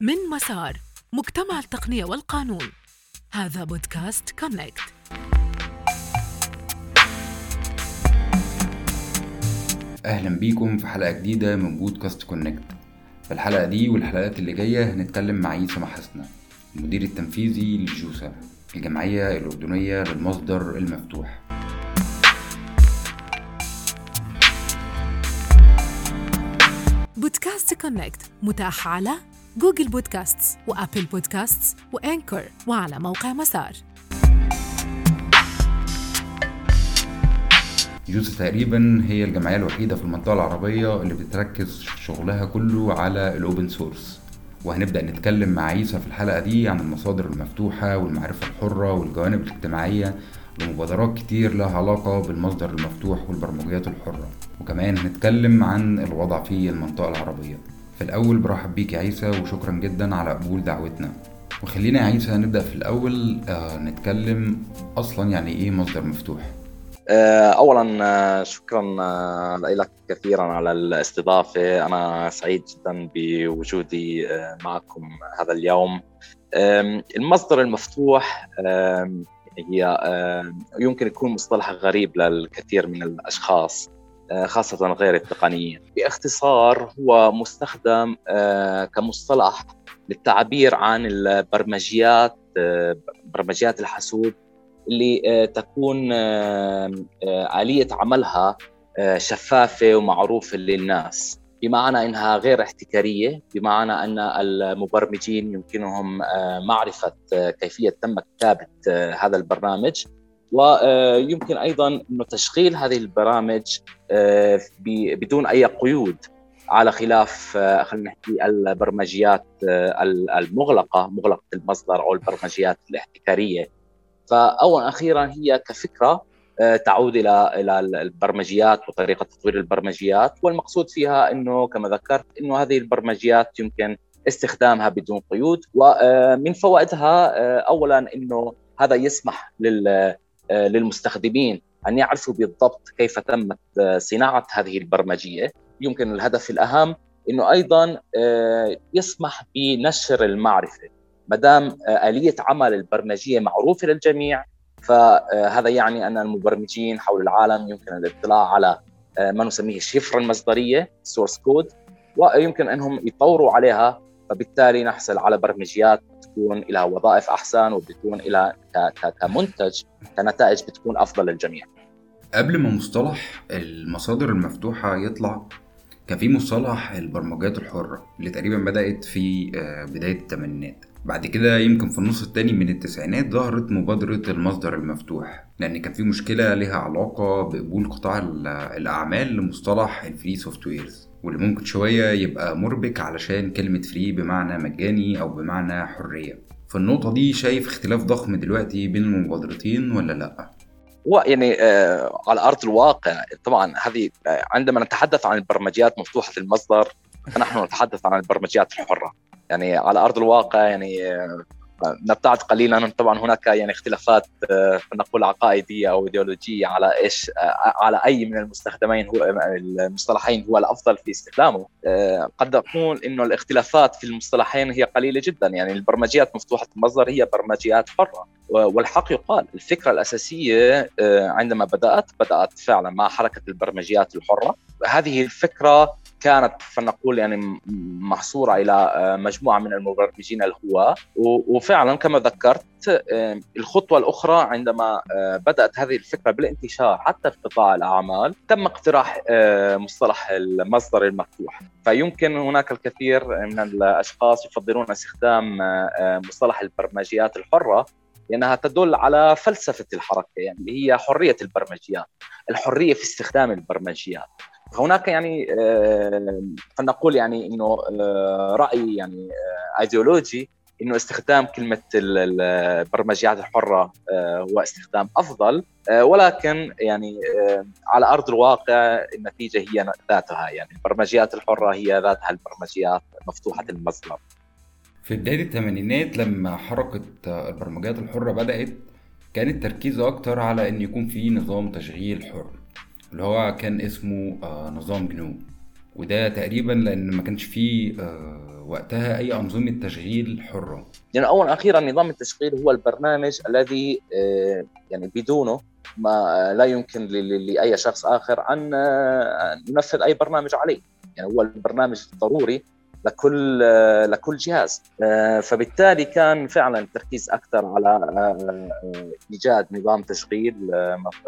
من مسار مجتمع التقنية والقانون. هذا بودكاست كونكت أهلا بيكم في حلقة جديدة من بودكاست Connect في الحلقة دي والحلقات اللي جاية هنتكلم مع عيسى محسنة المدير التنفيذي ل JOSA الجمعية الأردنية للمصدر المفتوح. بودكاست Connect متاح على Google Podcasts و Apple Podcasts و Anchor وعلى موقع مسار. JOSA تقريبا هي الجمعية الوحيدة في المنطقة العربية اللي بتركز شغلها كله على ال open source وهنبدأ نتكلم مع عيسى في الحلقة دي عن المصادر المفتوحة والمعرفة الحرة والجوانب الاجتماعية لمبادرات كتير لها علاقة بالمصدر المفتوح والبرمجيات الحرة. وكمان هنتكلم عن الوضع في المنطقة العربية. في الأول برحب بيك يا عيسى وشكرا جدا على قبول دعوتنا. وخلينا يا عيسى نبدأ في الأول آه نتكلم أصلا يعني إيه مصدر مفتوح؟ اولا شكرا لك كثيرا على الاستضافة. أنا سعيد جدا بوجودي معكم هذا اليوم. المصدر المفتوح هي يمكن يكون مصطلح غريب للكثير من الأشخاص. خاصة غير التقنيين باختصار هو مستخدم كمصطلح للتعبير عن البرمجيات برمجيات الحاسوب اللي تكون آلية عملها شفافة ومعروفة للناس. بمعنى أنها غير احتكارية بمعنى أن المبرمجين يمكنهم معرفة كيفية تم كتابة هذا البرنامج. ويمكن أيضا أنه تشغيل هذه البرامج بدون أي قيود على خلاف خلينا نحكي البرمجيات المغلقة مغلقة المصدر أو البرمجيات الاحتكارية. فاولا أخيرا هي كفكرة تعود إلى إلى البرمجيات وطريقة تطوير البرمجيات والمقصود فيها إنه كما ذكرت إنه هذه البرمجيات يمكن استخدامها بدون قيود ومن فوائدها اولا إنه هذا يسمح للمستخدمين أن يعرفوا بالضبط كيف تمت صناعة هذه البرمجية. يمكن الهدف الأهم إنه أيضا يسمح بنشر المعرفة. ما دام آلية عمل البرمجية معروفة للجميع فهذا يعني أن المبرمجين حول العالم يمكن الاطلاع على ما نسميه الشفره المصدريه source code ويمكن أنهم يطوروا عليها فبالتالي نحصل على برمجيات تكون لها وظائف أحسن وبتكون إلى كمنتج كنتائج بتكون أفضل للجميع. قبل ما مصطلح المصادر المفتوحة يطلع كان في مصطلح البرمجيات الحرة اللي تقريبا بدأت في بداية الثمانينات بعد كده يمكن في النص التاني من التسعينات ظهرت مبادرة المصدر المفتوح لأن كان في مشكلة لها علاقة بقبول قطاع الأعمال لمصطلح ال free softwares واللي ممكن شوية يبقى مربك علشان كلمة free بمعنى مجاني أو بمعنى حرية في النقطة دي شايف اختلاف ضخم دلوقتي بين المبادرتين ولا لأ؟ ويعني آه على أرض الواقع طبعا هذه آه عندما نتحدث عن البرمجيات مفتوحة المصدر فنحن نتحدث عن البرمجيات الحرة يعني على أرض الواقع يعني نبتعد قليلا. طبعا هناك يعني اختلافات نقول عقائدية أو إيديولوجية على إيش على أي من المستخدمين هو المصطلحين هو الأفضل في استخدامه. قد نقول إنه الاختلافات في المصطلحين هي قليلة جدا. يعني البرمجيات مفتوحة المصدر هي برمجيات حرة. والحق يقال الفكرة الأساسية عندما بدأت بدأت فعلا مع حركة البرمجيات الحرة. هذه الفكرة كانت فلنقول يعني محصورة إلى مجموعة من المبرمجين الهواة. وفعلا كما ذكرت الخطوة الأخرى عندما بدأت هذه الفكرة بالانتشار حتى في قطاع الأعمال تم اقتراح مصطلح المصدر المفتوح. فيمكن هناك الكثير من الأشخاص يفضلون استخدام مصطلح البرمجيات الحرة لأنها تدل على فلسفة الحركة يعني هي حرية البرمجيات الحرية في استخدام البرمجيات. هناك يعني فلنقول يعني إنه رأي يعني ايديولوجي إنه استخدام كلمة البرمجيات الحرة هو استخدام أفضل ولكن يعني على أرض الواقع النتيجة هي ذاتها يعني. البرمجيات الحرة هي ذاتها البرمجيات مفتوحة المصدر. في بداية الثمانينات لما حركة البرمجيات الحرة بدأت كان التركيز أكتر على إن يكون في نظام تشغيل حر. اللي هو كان اسمه آه، نظام جنو وده تقريبا لأن ما كانش فيه آه، وقتها أي أنظمة تشغيل حرة. يعني اولا أخيرا نظام التشغيل هو البرنامج الذي آه، يعني بدونه ما لا يمكن لأي شخص آخر أن ينفذ أي برنامج عليه. يعني هو البرنامج الضروري لكل لكل جهاز. فبالتالي كان فعلا التركيز أكثر على إيجاد نظام تشغيل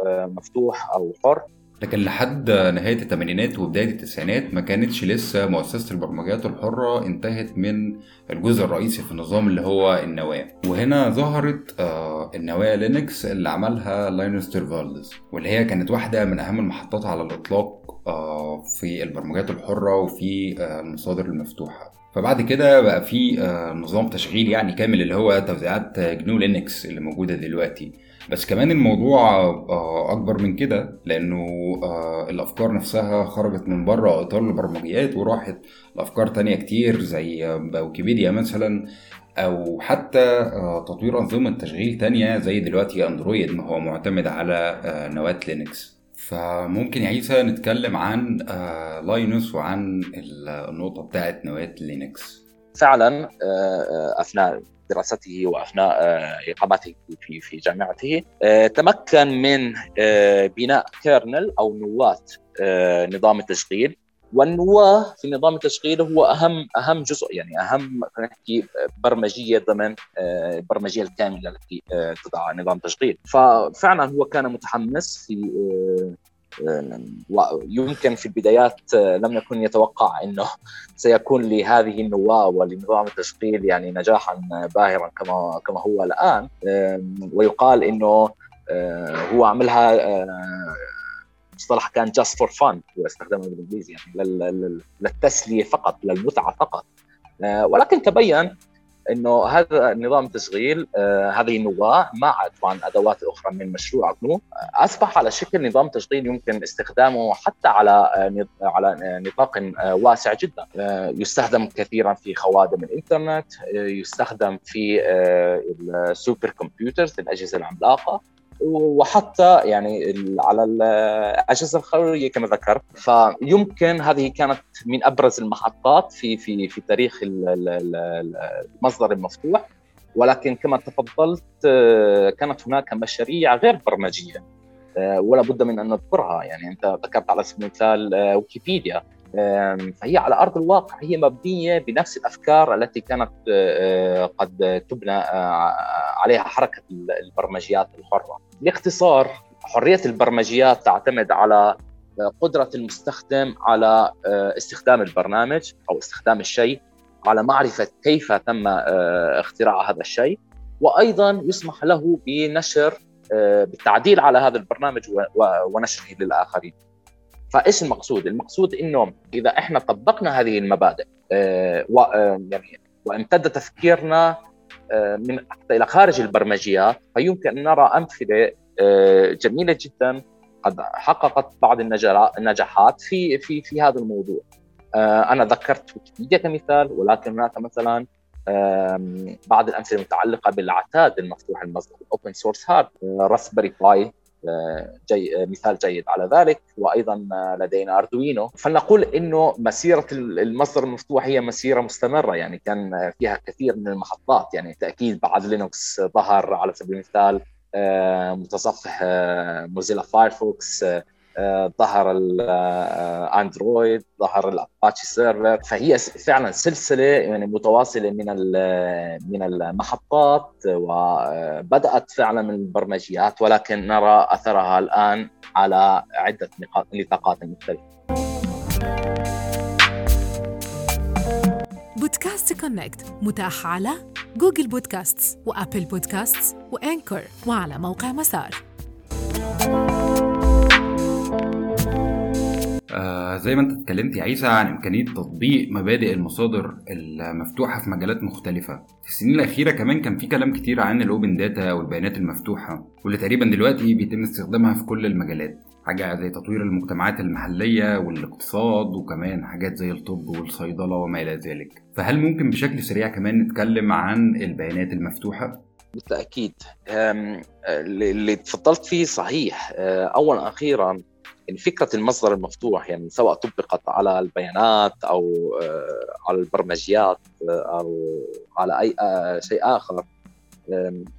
مفتوح أو حر. لكن لحد نهاية الثمانينات وبداية التسعينات ما كانتش لسه مؤسسة البرمجيات الحرة انتهت من الجزء الرئيسي في النظام اللي هو النواة. وهنا ظهرت آه، النواة لينكس اللي عملها لينوس تورفالدز واللي هي كانت واحدة من أهم المحطات على الإطلاق آه، في البرمجيات الحرة وفي آه، المصادر المفتوحة. فبعد كده بقى في نظام تشغيل يعني كامل اللي هو توزيعات جنو لينكس اللي موجودة دلوقتي. بس كمان الموضوع آه، أكبر من كده لأنه آه، الأفكار نفسها خرجت من بره إطار البرمجيات وراحت لأفكار تانية كتير زي ويكيبيديا مثلا أو حتى آه، تطوير أنظمة تشغيل تانية زي دلوقتي أندرويد ما هو معتمد على نواة لينكس. فممكن يا عيسى نتكلم عن لينوس وعن النقطة بتاعت نواة لينكس. فعلا أثناء دراسته وأثناء آه، إقامته في في جامعته. آه، تمكن من آه، بناء kernel أو نواة نظام التشغيل. والنواة في نظام التشغيل هو أهم أهم جزء يعني أهم نحكي برمجية ضمن البرمجية الكاملة التي تضع نظام التشغيل ففعلا هو كان متحمس في ويمكن في البدايات لم يكن يتوقع إنه سيكون لهذه النواة ولنظام التشغيل يعني نجاحا باهرا كما كما هو الآن. ويقال إنه آه، هو عملها آه، مصطلح كان just for fun هو استخدمه بالإنجليزي يعني للتسليه فقط للمتعه فقط. آه، ولكن تبين إنه هذا نظام التشغيل آه هذه النواة مع طبعا أدوات أخرى من مشروع جنو أصبح على شكل نظام تشغيل يمكن استخدامه حتى على آه على آه، نطاق واسع جدا. يستخدم كثيرا في خوادم الإنترنت يستخدم في السوبر كمبيوترز الأجهزة العملاقة. وحتى يعني على الأجهزة الخارجية كما ذكرت. فيمكن هذه كانت من أبرز المحطات في في في تاريخ المصدر المفتوح. ولكن كما تفضلت كانت هناك مشاريع غير برمجية ولا بد من أن نذكرها. يعني أنت ذكرت على سبيل المثال ويكيبيديا. فهي على أرض الواقع هي مبنية بنفس الأفكار التي كانت قد تبنى عليها حركة البرمجيات الحرة. باختصار حرية البرمجيات تعتمد على آه، قدرة المستخدم على آه، استخدام البرنامج أو استخدام الشيء على معرفة كيف تم آه، اختراع هذا الشيء وأيضا يسمح له بنشر بالتعديل على هذا البرنامج ونشره للآخرين. فإيش المقصود؟ المقصود إنه إذا إحنا طبقنا هذه المبادئ يعني وامتد تفكيرنا من حتى إلى خارج البرمجيات فيمكن أن نرى أمثلة آه، جميلة جدا قد حققت بعض النجاحات في في في هذا الموضوع. آه، أنا ذكرت ويكيبيديا كمثال ولكن هناك مثلا بعض الأمثلة المتعلقة بالعتاد المفتوح المصدر ال open source hardware Raspberry Pi هي مثال جيد. على ذلك وأيضا لدينا Arduino. فلنقول إنه مسيرة المصدر المفتوح هي مسيرة مستمرة يعني كان فيها كثير من المحطات. يعني تاكيد بعد لينوكس ظهر على سبيل المثال آه، متصفح آه، Mozilla Firefox ظهر ال Android ظهر ال Apache server فهي فعلا سلسلة يعني متواصلة من من المحطات وبدات فعلا من البرمجيات ولكن نرى أثرها الآن على عدة نطاقات مختلفة. بودكاست Connect متاح على Google Podcasts و Apple Podcasts و Anchor وعلى موقع مسار. آه زي ما انت اتكلمت يا عيسى عن إمكانية تطبيق مبادئ المصادر المفتوحة في مجالات مختلفة. في السنين الأخيرة كمان كان في كلام كتير عن ال open data والبيانات المفتوحة واللي تقريبا دلوقتي بيتم استخدامها في كل المجالات. حاجة زي تطوير المجتمعات المحلية والاقتصاد وكمان حاجات زي الطب والصيدلة وما إلى ذلك. فهل ممكن بشكل سريع كمان نتكلم عن البيانات المفتوحة؟ بالتأكيد. اللي تفضلت فيه صحيح. أولا أخيرا فكرة المصدر المفتوح يعني سواء طبقت على البيانات أو على البرمجيات أو على أي شيء آخر.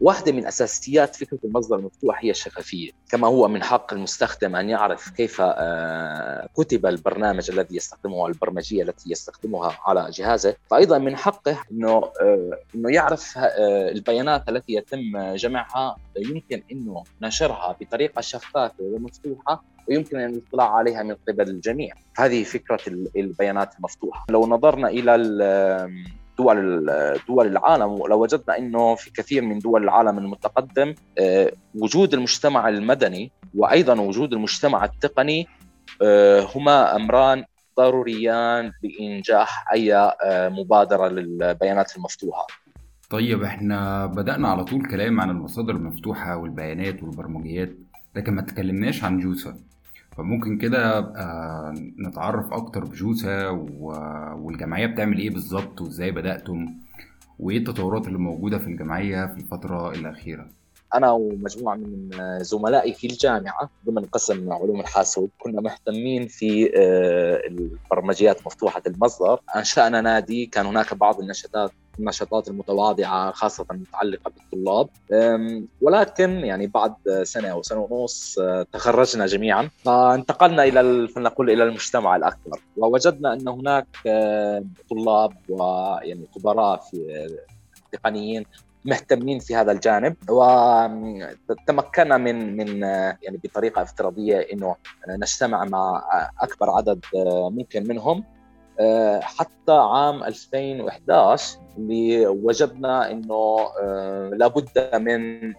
واحدة من أساسيات فكرة المصدر المفتوح هي الشفافية. كما هو من حق المستخدم أن يعرف كيف آه، كتب البرنامج الذي يستخدمه البرمجية التي يستخدمها على جهازه. فأيضا من حقه أنه آه، أنه يعرف آه، البيانات التي يتم جمعها. يمكن أنه نشرها بطريقة شفافة ومفتوحة ويمكن الاطلاع عليها من قبل الجميع. هذه فكرة البيانات المفتوحة. لو نظرنا إلى دول دول العالم ولو وجدنا إنه في كثير من دول العالم المتقدم آه، وجود المجتمع المدني وأيضا وجود المجتمع التقني آه، هما أمران ضروريان لانجاح أي آه، مبادرة للبيانات المفتوحة. طيب إحنا بدأنا على طول كلام عن المصادر المفتوحة والبيانات والبرمجيات لكن ما تكلمناش عن جوسا فممكن كده نتعرف أكتر بجوسا والجمعية بتعمل إيه بالظبط وإزاي بدأتم وإيه التطورات اللي موجودة في الجمعية في الفترة الأخيرة. أنا ومجموعة من زملائي في الجامعة ضمن قسم علوم الحاسوب كنا مهتمين في آه، البرمجيات مفتوحة المصدر. أنشأنا نادي كان هناك بعض النشاطات النشاطات المتواضعة خاصة المتعلقه بالطلاب. ولكن يعني بعد سنة أو سنة ونص آه، تخرجنا جميعا فانتقلنا إلى فلنقول إلى المجتمع الأكبر. ووجدنا أن هناك آه، طلاب ويعني خبراء في تقنيين مهتمين في هذا الجانب. وتمكنا من من يعني بطريقة افتراضية إنه نجتمع مع أكبر عدد ممكن منهم. حتى عام 2011 اللي وجدنا إنه لابد من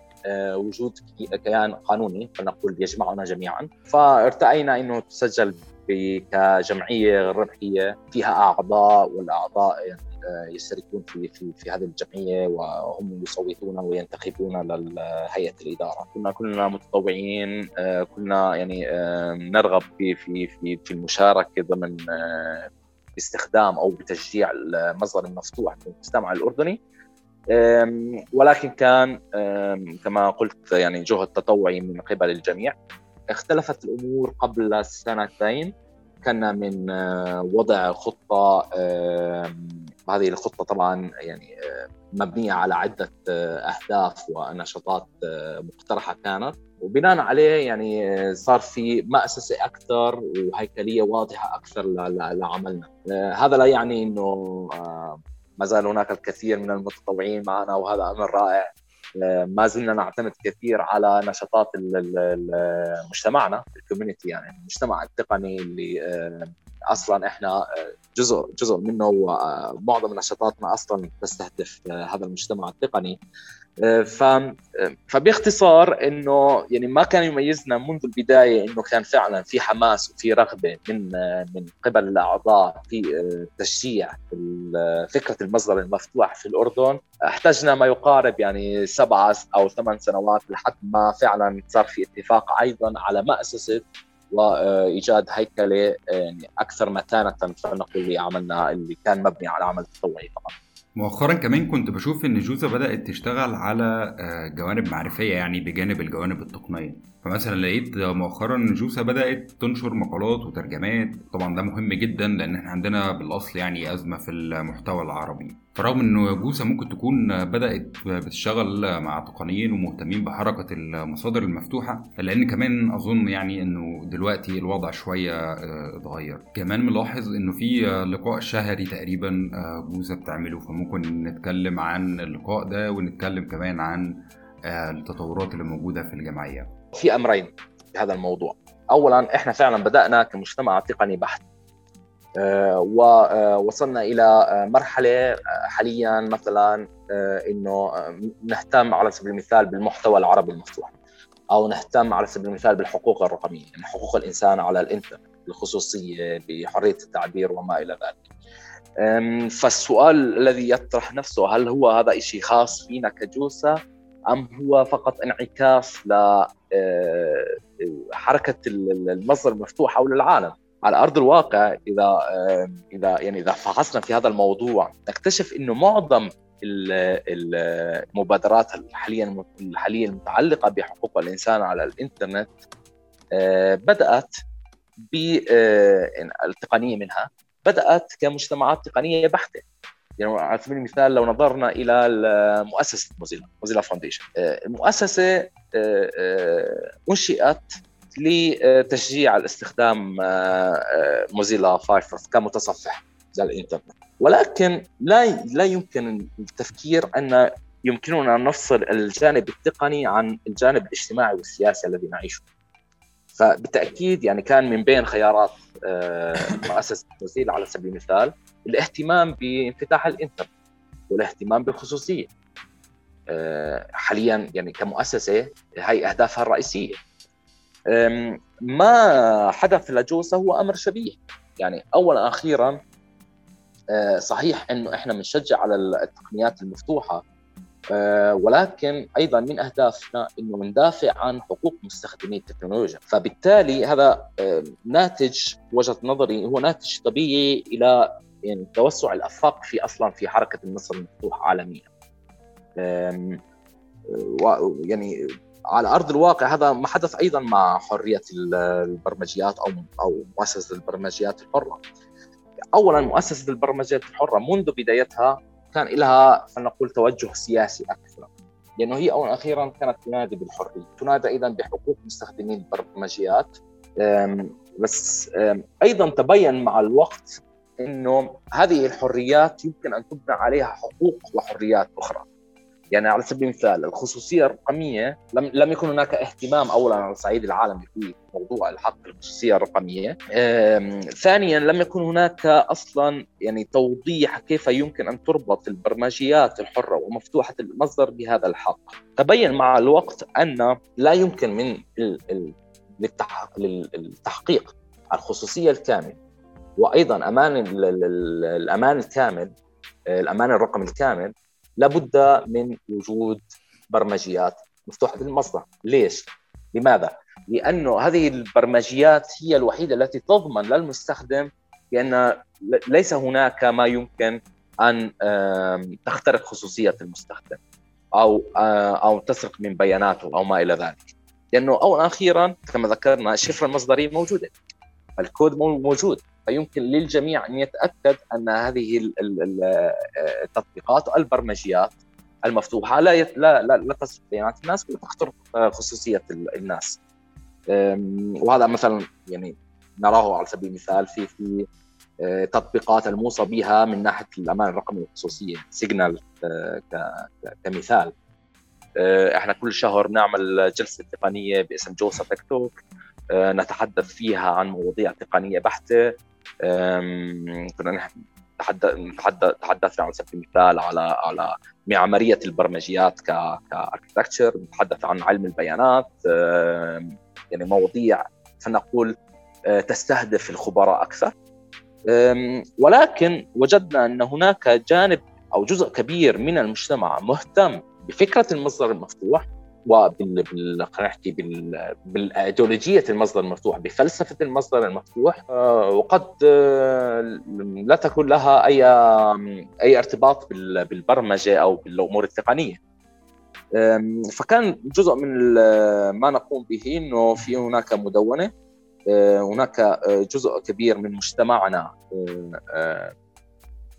وجود كيان قانوني فنقول يجمعنا جميعا. فارتأينا إنه تسجل كجمعية ربحية فيها أعضاء والأعضاء يشتركون في في في هذه الجمعية وهم يصوتون وينتخبون لهيئه الإدارة، كنا كلنا متطوعين آه، كنا يعني آه، نرغب في في في في المشاركة ضمن آه، باستخدام أو بتشجيع المصدر المفتوح في المجتمع الأردني. ولكن كان كما قلت يعني جهد تطوعي من قبل الجميع. اختلفت الأمور قبل سنتين. كان من وضع خطة هذه الخطة طبعا يعني آه، مبنية على عدة آه، أهداف ونشاطات مقترحة كانت. وبناء عليه يعني صار في مأسسة أكثر وهيكلية واضحة أكثر لعملنا. هذا لا يعني أنه ما زال هناك الكثير من المتطوعين معنا وهذا أمر رائع. ما زلنا نعتمد كثير على نشاطات مجتمعنا الكوميونتي يعني المجتمع التقني اللي أصلا إحنا جزء جزء منه ومعظم نشاطاتنا أصلا تستهدف هذا المجتمع التقني. ف فباختصار إنه يعني ما كان يميزنا منذ البداية إنه كان فعلا في حماس وفي رغبة من من قبل الأعضاء في تشجيع فكرة المصدر المفتوح في الأردن. احتجنا ما يقارب يعني سبعة أو ثمان سنوات لحد ما فعلا صار في اتفاق أيضا على مؤسسه وايجاد هيكلة يعني أكثر متانة فلنقول لعملنا اللي كان مبني على عمل تطوعي فقط. مؤخرا كمان كنت بشوف إن جوزا بدأت تشتغل على آه، جوانب معرفية يعني بجانب الجوانب التقنية فمثلا لقيت مؤخرا جوسا بدأت تنشر مقالات وترجمات. طبعا ده مهم جدا لأن إحنا عندنا بالأصل يعني أزمة في المحتوى العربي. فرغم انه جوسا ممكن تكون بدأت بتشتغل مع تقنيين ومهتمين بحركة المصادر المفتوحة لأن كمان أظن يعني إنه دلوقتي الوضع شوية آه، اتغير. كمان ملاحظ إنه في لقاء شهري تقريبا آه، جوسا بتعمله. فممكن نتكلم عن اللقاء ده ونتكلم كمان عن آه، التطورات اللي موجودة في الجمعية. في أمرين في هذا الموضوع. اولا إحنا فعلا بدأنا كمجتمع تقني بحت. آه، ووصلنا إلى آه، مرحلة حاليا مثلا إنه نهتم على سبيل المثال بالمحتوى العربي المفتوح أو نهتم على سبيل المثال بالحقوق الرقمية يعني حقوق الإنسان على الإنترنت الخصوصية بحرية التعبير وما إلى ذلك. فالسؤال الذي يطرح نفسه هل هو هذا شيء خاص فينا كجوسة أم هو فقط انعكاس آه، حركة المصدر المفتوح حول العالم. على أرض الواقع إذا إذا يعني إذا فحصنا في هذا الموضوع نكتشف إنه معظم المبادرات الحالية الحالية المتعلقة بحقوق الإنسان على الإنترنت آه، بدأت بالتقنيه منها بدأت كمجتمعات تقنية بحتة. يعني على سبيل المثال لو نظرنا إلى مؤسسه موزيلا Mozilla Foundation المؤسسة أنشئت لتشجيع الاستخدام Mozilla Firefox كمتصفح زي الإنترنت. ولكن لا لا يمكن التفكير أن يمكننا أن نفصل الجانب التقني عن الجانب الاجتماعي والسياسي الذي نعيشه. فبالتأكيد يعني كان من بين خيارات مؤسسه موزيلا على سبيل المثال الاهتمام بانفتاح الانترنت والاهتمام بالخصوصية. حاليا يعني كمؤسسة هي أهدافها الرئيسية. ما حدث لجوسا هو أمر شبيه. يعني اولا أخيرا صحيح إنه إحنا بنشجع على التقنيات المفتوحة ولكن أيضا من أهدافنا إنه ندافع عن حقوق مستخدمي التكنولوجيا. فبالتالي هذا ناتج وجهة نظري هو ناتج طبيعي إلى يعني توسع الأفاق في أصلا في حركة النصر المفتوح عالميا. يعني على أرض الواقع هذا ما حدث أيضا مع حرية البرمجيات أو أو مؤسسة البرمجيات الحرة. اولا مؤسسة البرمجيات الحرة منذ بدايتها كان لها فلنقول توجه سياسي أكثر. لأنه هي اولا أخيرا كانت تنادي بالحرية. تنادي أيضا بحقوق مستخدمي البرمجيات بس أيضا تبين مع الوقت إنه هذه الحريات يمكن أن تبنى عليها حقوق وحريات أخرى. يعني على سبيل المثال الخصوصية الرقمية لم لم يكن هناك اهتمام اولا على الصعيد العالمي في موضوع الحق الخصوصية الرقمية. ثانيا لم يكن هناك أصلا يعني توضيح كيف يمكن أن تربط البرمجيات الحرة ومفتوحة المصدر بهذا الحق. تبين مع الوقت أن لا يمكن من للتحقيق الخصوصية الكامل. وأيضا أمان الأمان الكامل الأمان الرقمي الكامل لابد من وجود برمجيات مفتوحة المصدر ليش؟ لماذا؟ لأنه هذه البرمجيات هي الوحيدة التي تضمن للمستخدم بأن ليس هناك ما يمكن أن تخترق خصوصية المستخدم أو أو تسرق من بياناته أو ما إلى ذلك. لأنه اولا أخيرا كما ذكرنا الشفره المصدريه موجودة. الكود موجود. فيمكن للجميع أن يتأكد أن هذه التطبيقات البرمجيات المفتوحة. لا لا لا, لا تسرق بيانات الناس ولا تخترق خصوصية الناس. وهذا مثلا يعني نراه على سبيل المثال في في تطبيقات الموصى بها من ناحية الأمان الرقمي والخصوصية سيجنال كمثال. إحنا كل شهر نعمل جلسة تقنية باسم جوسا تيك توك نتحدث فيها عن مواضيع تقنية بحتة. كنا تحدثنا على سبيل المثال على على معمارية البرمجيات كأركتكتشر نتحدث عن علم البيانات يعني مواضيع فنقول تستهدف الخبراء أكثر. ولكن وجدنا أن هناك جانب أو جزء كبير من المجتمع مهتم بفكرة المصدر المفتوح وبال نحكي بال... بالإيديولوجية المصدر المفتوح بفلسفة المصدر المفتوح آه، وقد آه، لا تكون لها أي أي ارتباط بالبرمجة أو بالأمور التقنية. فكان جزء من ما نقوم به إنه في هناك مدونة آه، هناك جزء كبير من مجتمعنا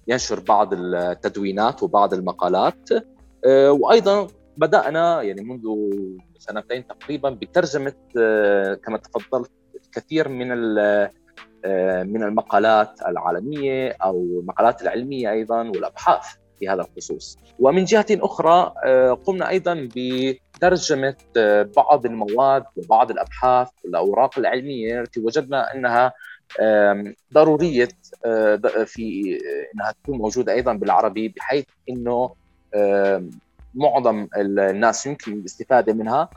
ينشر بعض التدوينات وبعض المقالات وأيضا بدانا يعني منذ سنتين تقريبا بترجمة آه، كما تفضلت كثير من آه، من المقالات العالمية أو المقالات العلمية أيضا والأبحاث في هذا الخصوص. ومن جهة أخرى آه، قمنا أيضا بترجمة بعض المواد وبعض الأبحاث والأوراق العلمية التي وجدنا أنها ضرورية في إنها تكون موجودة أيضا بالعربي بحيث إنه معظم الناس يمكن الاستفاده منها.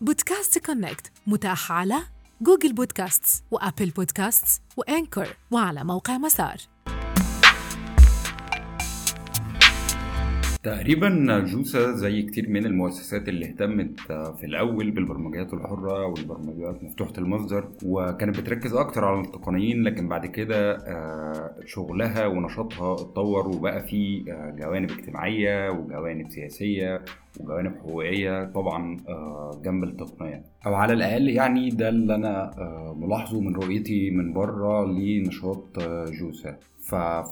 بودكاست Connect متاح على Google Podcasts و Apple Podcasts و Anchor وعلى موقع مسار. تقريبا جوسا زي كتير من المؤسسات اللي اهتمت في الأول بالبرمجيات الحرة والبرمجيات مفتوحة المصدر وكانت بتركز أكتر على التقنيين لكن بعد كده آه، شغلها ونشاطها اتطور وبقى فيه آه، جوانب اجتماعية وجوانب سياسية وجوانب حقوقية طبعا آه، جنب التقنية. أو على الأقل يعني ده اللي أنا ملاحظه من رؤيتي من بره لنشاط جوسا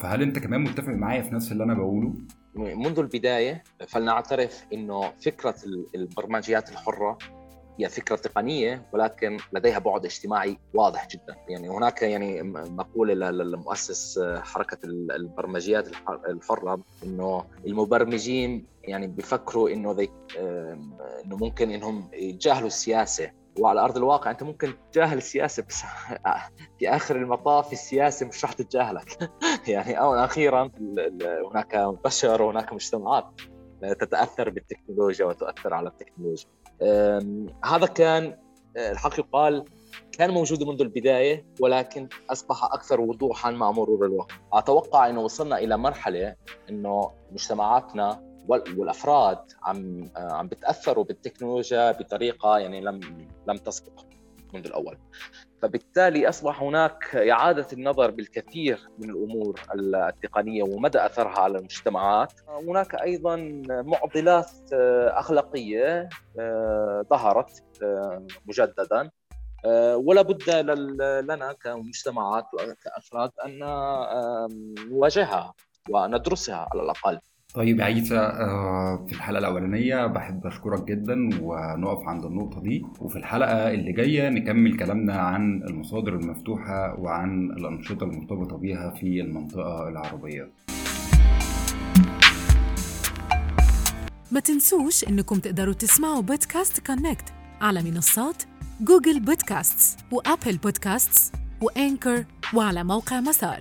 فهل أنت كمان متفق معايا في نفس اللي أنا بقوله؟ منذ البداية فلنعترف إنه فكرة البرمجيات الحرة هي فكرة تقنية ولكن لديها بعد اجتماعي واضح جدا. يعني هناك يعني مقولة للمؤسس حركة البرمجيات الحرة إنه المبرمجين يعني بيفكروا إنه إنه ممكن إنهم يتجاهلوا السياسة وعلى أرض الواقع أنت ممكن تتجاهل السياسة بس في آخر المطاف السياسة مش راح تتجاهلك. يعني أو أخيرا هناك بشر وهناك مجتمعات تتأثر بالتكنولوجيا وتؤثر على التكنولوجيا. هذا كان الحق يقال كان موجود منذ البداية ولكن أصبح أكثر وضوحا مع مرور الوقت. أتوقع إنه وصلنا إلى مرحلة إنه مجتمعاتنا والأفراد عم عم بتأثروا بالتكنولوجيا بطريقة يعني لم لم تسبق منذ الأول. فبالتالي أصبح هناك إعادة النظر بالكثير من الأمور التقنية ومدى أثرها على المجتمعات. هناك أيضا معضلات أخلاقية آه، ظهرت آه، مجددا. آه، ولا بد لنا كمجتمعات وكأفراد أن نواجهها وندرسها على الأقل. طيب يا عيسى آه، في الحلقة الأولانية بحب أشكرك جدا ونقف عند النقطة دي. وفي الحلقة اللي جاية نكمل كلامنا عن المصادر المفتوحة وعن الأنشطة المرتبطة بيها في المنطقة العربية. ما تنسوش إنكم تقدروا تسمعوا بودكاست Connect على منصات Google Podcasts و Apple Podcasts و Anchor وعلى موقع مسار.